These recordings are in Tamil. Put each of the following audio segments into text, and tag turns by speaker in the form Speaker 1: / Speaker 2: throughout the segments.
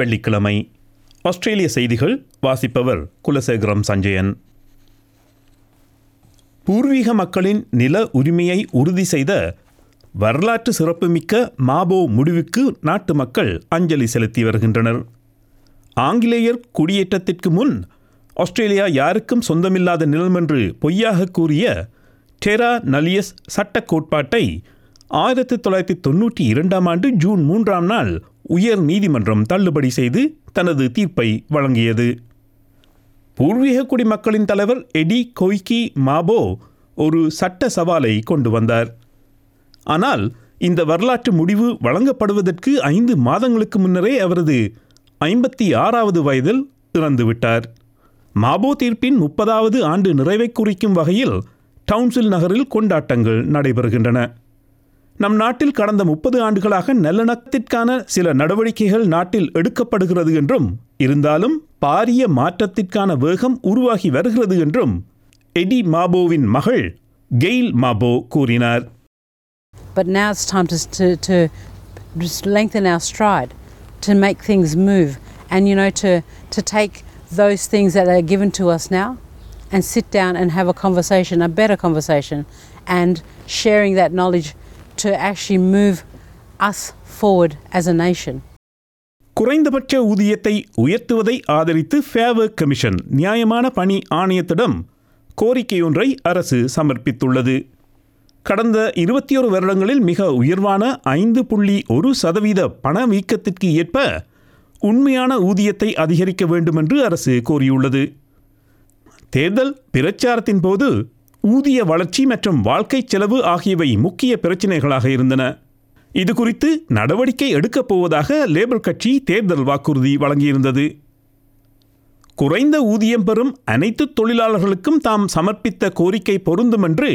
Speaker 1: வெள்ளிக்கிழமை. ஆஸ்திரேலிய செய்திகள் வாசிப்பவர் குலசேகரம் சஞ்சயன். பூர்வீக மக்களின் நில உரிமையை உறுதி செய்த வரலாற்று சிறப்புமிக்க மாபோ முடிவுக்கு நாட்டு மக்கள் அஞ்சலி செலுத்தி வருகின்றனர். ஆங்கிலேயர் குடியேற்றத்திற்கு முன் ஆஸ்திரேலியா யாருக்கும் சொந்தமில்லாத நிலம் என்று பொய்யாக கூறிய டெரா நலியஸ் சட்ட கோட்பாட்டை ஆயிரத்தி தொள்ளாயிரத்தி தொண்ணூற்றி இரண்டாம் ஆண்டு ஜூன் மூன்றாம் நாள் உயர் நீதிமன்றம் தள்ளுபடி செய்து தனது தீர்ப்பை வழங்கியது. பூர்வீக குடிமக்களின் தலைவர் எடி கொய்கி மாபோ ஒரு சட்ட சவாலை கொண்டு வந்தார். ஆனால் இந்த வரலாற்று முடிவு வழங்கப்படுவதற்கு ஐந்து மாதங்களுக்கு முன்னரே அவரது ஐம்பத்தி ஆறாவது வயதில் இறந்துவிட்டார். மாபோ தீர்ப்பின் முப்பதாவது ஆண்டு நிறைவை குறிக்கும் வகையில் டவுன்சில் நகரில் கொண்டாட்டங்கள் நடைபெறுகின்றன. நம் நாட்டில் கடந்த முப்பது ஆண்டுகளாக நல்லிணக்கத்திற்கான சில நடவடிக்கைகள் நாட்டில் எடுக்கப்படுகிறது என்றும் இருந்தாலும் பாரிய மாற்றத்திற்கான வேகம் உருவாகி வருகிறது என்றும் எடி மாபோவின் மகள் கெயில் மாபோ கூறினார்
Speaker 2: But now it's time to, to, to just lengthen our stride, to make things move, and you know, to, to take those things that are given to us now and sit down and have a conversation, a better conversation, and sharing that knowledge to actually move us forward as a nation.
Speaker 1: குறைந்தபட்ச ஊதியத்தை உயர்த்துவதை ஆதரித்து ஃபேவர் கமிஷன் நியாயமான பணி ஆணையத்திடம் கோரிக்கையொன்றை அரசு சமர்ப்பித்துள்ளது கடந்த இருபத்தி ஒரு வருடங்களில் மிக உயர்வான ஐந்து புள்ளி ஒரு சதவீத பணவீக்கத்திற்கு ஏற்ப உண்மையான ஊதியத்தை அதிகரிக்க வேண்டும் என்று அரசு கோரியுள்ளது தேர்தல் பிரச்சாரத்தின் போது ஊதிய வளர்ச்சி மற்றும் வாழ்க்கை செலவு ஆகியவை முக்கிய பிரச்சினைகளாக இருந்தன இது குறித்து நடவடிக்கை எடுக்கப் போவதாக லேபர் கட்சி தேர்தல் வாக்குறுதி வழங்கியிருந்தது குறைந்த ஊதியம் பெறும் அனைத்து தொழிலாளர்களுக்கும் தாம் சமர்ப்பித்த கோரிக்கை பொருந்தும் என்று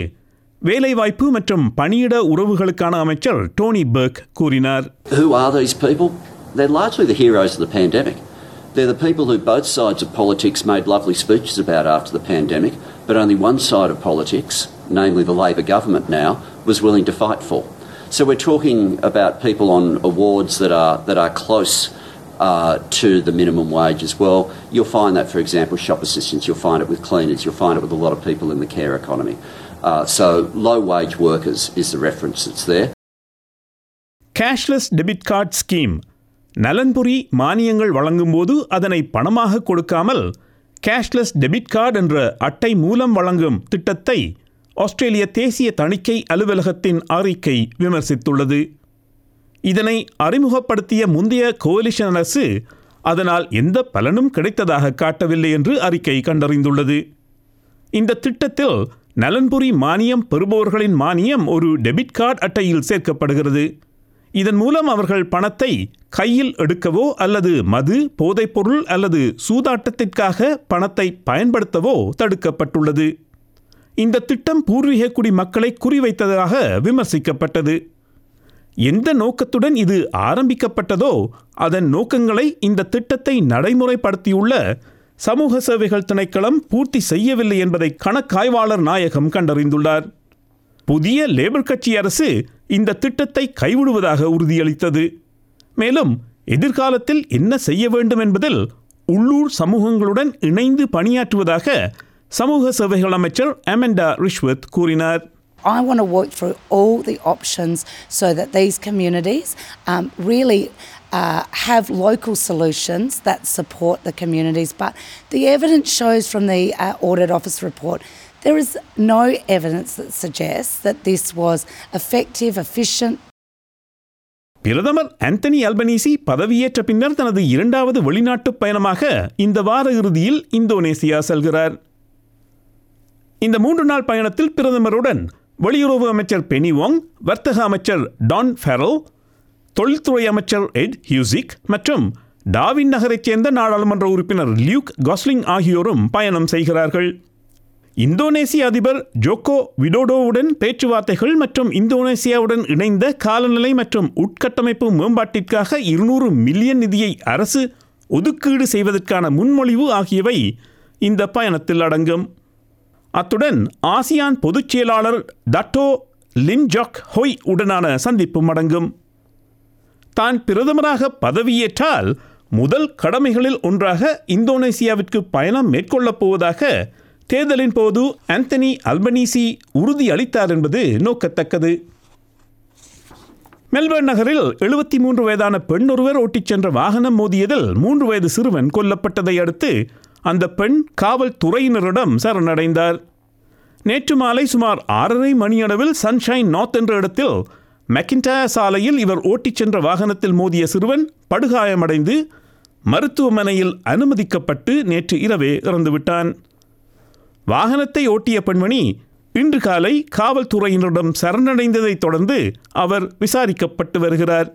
Speaker 1: வேலைவாய்ப்பு மற்றும் பணியிட உறவுகளுக்கான அமைச்சர் டோனி பர்க் கூறினார்
Speaker 3: Who are these people? They're largely the heroes of the pandemic. They're the people who both sides of politics made lovely speeches about after the pandemic, but only one side of politics, namely the Labor government now, was willing to fight for. So we're talking about people on awards that are that are close uh, to the minimum wage as well. You'll find that, for example, shop assistants. You'll find it with cleaners. You'll find it with a lot of people in the care economy. Uh, so low wage workers is the reference that's there.
Speaker 1: Cashless debit card scheme நலன்புரி மானியங்கள் வழங்கும்போது அதனை பணமாக கொடுக்காமல் கேஷ்லெஸ் டெபிட் கார்டு என்ற அட்டை மூலம் வழங்கும் திட்டத்தை ஆஸ்திரேலிய தேசிய தணிக்கை அலுவலகத்தின் அறிக்கை விமர்சித்துள்ளது. இதனை அறிமுகப்படுத்திய முந்தைய கோலிஷன் அரசு அதனால் எந்த பலனும் கிடைத்ததாக காட்டவில்லை என்று அறிக்கை கண்டறிந்துள்ளது. இந்த திட்டத்தில் நலன்புரி மானியம் பெறுபவர்களின் மானியம் ஒரு டெபிட் கார்டு அட்டையில் சேர்க்கப்படுகிறது. இதன் மூலம் அவர்கள் பணத்தை கையில் எடுக்கவோ அல்லது மது போதைப்பொருள் அல்லது சூதாட்டத்திற்காக பணத்தை பயன்படுத்தவோ தடுக்கப்பட்டுள்ளது. இந்த திட்டம் பூர்வீக குடி மக்களை குறிவைத்ததாக விமர்சிக்கப்பட்டது. எந்த நோக்கத்துடன் இது ஆரம்பிக்கப்பட்டதோ அதன் நோக்கங்களை இந்த திட்டத்தை நடைமுறைப்படுத்தியுள்ள சமூக சேவைகள் திணைக்களம் பூர்த்தி செய்யவில்லை என்பதை கணக்காய்வாளர் நாயகம் கண்டறிந்துள்ளார். புதிய லேபர் கட்சி அரசு இந்த திட்டத்தை கைவிடுவதாக உறுதியளித்தது மேலும் எதிர்காலத்தில் என்ன செய்ய வேண்டும் என்பதில் உள்ளூர் சமூகங்களுடன் இணைந்து பணியாற்றுவதாக சமூக சேவைகள் அமைச்சர் அமெண்டா ரிஷ்வத் கூறினார்
Speaker 4: I want to work through all the options so that these communities um, really uh, have local solutions that support the communities. But the evidence shows from the uh, Audit Office report there is no evidence that suggests that this was effective, efficient,
Speaker 1: பிரதமர் ஆந்தனி அல்பனீசி பதவியேற்ற பின்னர் தனது இரண்டாவது வெளிநாட்டு பயணமாக இந்த வார இறுதியில் இந்தோனேசியா செல்கிறார். இந்த மூன்று நாள் பயணத்தில் பிரதமருடன் வெளியுறவு அமைச்சர் பெனி வாங் வர்த்தக அமைச்சர் டான் ஃபெரல் தொழில்துறை அமைச்சர் எட் ஹியூசிக் மற்றும் டாவின் நகரைச் சேர்ந்த நாடாளுமன்ற உறுப்பினர் லியூக் காஸ்லிங் ஆகியோரும் பயணம் செய்கிறார்கள். இந்தோனேசிய அதிபர் ஜோக்கோ விடோடோவுடன் பேச்சுவார்த்தைகள் மற்றும் இந்தோனேசியாவுடன் இணைந்த காலநிலை மற்றும் உட்கட்டமைப்பு மேம்பாட்டிற்காக இருநூறு மில்லியன் நிதியை அரசு ஒதுக்கீடு செய்வதற்கான முன்மொழிவு ஆகியவை இந்த பயணத்தில் அடங்கும். அத்துடன் ஆசியான் பொதுச் செயலாளர் டட்டோ லிம்ஜாக் ஹொய் உடனான சந்திப்பும் அடங்கும். தான் பிரதமராக பதவியேற்றால் முதல் கடமைகளில் ஒன்றாக இந்தோனேசியாவிற்கு பயணம் மேற்கொள்ளப் போவதாக தேர்தலின் போது ஆந்தனி அல்பனீசி உறுதியளித்தார் என்பது நோக்கத்தக்கது. மெல்பர்ன் நகரில் எழுபத்தி மூன்று வயதான பெண் ஒருவர் ஓட்டிச் சென்ற வாகனம் மோதியதில் மூன்று வயது சிறுவன் கொல்லப்பட்டதை அடுத்து அந்த பெண் காவல்துறையினரிடம் சரணடைந்தார். நேற்று மாலை சுமார் ஆறரை மணியளவில் சன்ஷைன் நார்த் என்ற இடத்தில் மெக்கின்டாயா சாலையில் இவர் ஓட்டிச் சென்ற வாகனத்தில் மோதிய சிறுவன் படுகாயமடைந்து மருத்துவமனையில் அனுமதிக்கப்பட்டு நேற்று இரவே இறந்துவிட்டான். வாகனத்தை ஓட்டிய பெண்மணி இன்று காலை காவல்துறையினரிடம் சரணடைந்ததைத் தொடர்ந்து அவர் விசாரிக்கப்பட்டு வருகிறார்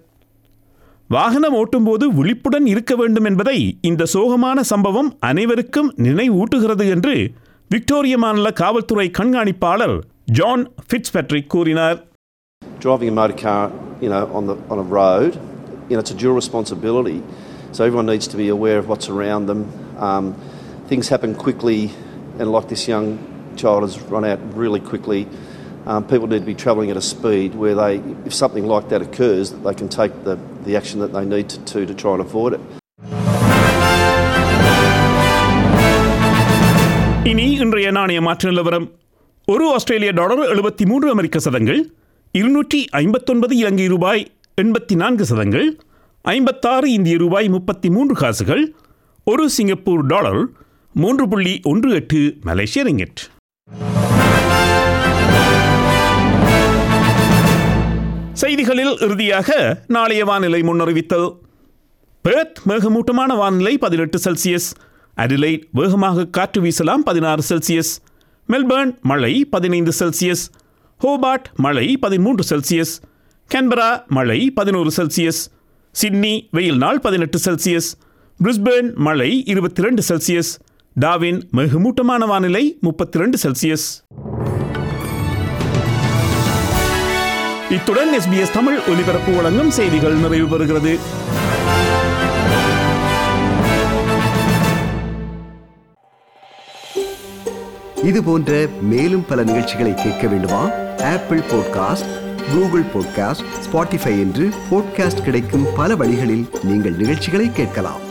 Speaker 1: வாகனம் ஓட்டும்போது விழிப்புடன் இருக்க வேண்டும் என்பதை இந்த சோகமான சம்பவம் அனைவருக்கும் நினைவூட்டுகிறது என்று விக்டோரிய மாநில காவல்துறை கண்காணிப்பாளர் ஜான் ஃபிட்ஸ்பெட்ரிக் கூறினார்
Speaker 5: driving a motor car, you know, on the on a road, you know, it's a dual responsibility. So everyone needs to be aware of what's around them. Um, things happen quickly, and like this young child has run out really quickly. Um, people need to be travelling at a speed where they, if something like that occurs, that they can take the, the action that they need to, to to try and avoid it.
Speaker 1: இனி இன்றைய நாணய மாற்று நிலவரம் ஒரு ஆஸ்திரேலிய டாலர் எழுபத்தி மூன்று அமெரிக்க சதங்கள் இருநூற்றி ஐம்பத்தொன்பது இலங்கை ரூபாய் எண்பத்தி நான்கு சதங்கள் ஐம்பத்தாறு இந்திய ரூபாய் முப்பத்தி மூன்று காசுகள் ஒரு சிங்கப்பூர் டாலர் மூன்று புள்ளி ஒன்று எட்டு மலேசிய ரிங்கெட். செய்திகளில் இறுதியாக நாளைய வானிலை முன்னறிவித்தல். பெர்த் மேகமூட்டமான வானிலை பதினெட்டு செல்சியஸ். அடிலைட் வேகமாக காற்று வீசலாம் பதினாறு செல்சியஸ். மெல்பர்ன் மழை பதினைந்து செல்சியஸ். ஹோபார்ட் மழை பதிமூன்று செல்சியஸ். கேன்பரா மழை பதினோரு செல்சியஸ். சிட்னி வெயில் நாள் பதினெட்டு செல்சியஸ். பிரிஸ்பேர்ன் மழை இருபத்தி ரெண்டு செல்சியஸ். டாவின் மிகுமூட்டமான வானிலை முப்பத்தி ரெண்டு செல்சியஸ். இத்துடன் எஸ்பிஎஸ் தமிழ் ஒலிபரப்பு வழங்கும் செய்திகள் நிறைவு பெறுகிறது.
Speaker 6: இது போன்ற மேலும் பல நிகழ்ச்சிகளை கேட்க வேண்டுமா? Apple podcast Google podcast Spotify என்று பாட்காஸ்ட் கிடைக்கும் பல வழிகளில் நீங்கள் நிகழ்ச்சிகளை கேட்கலாம்.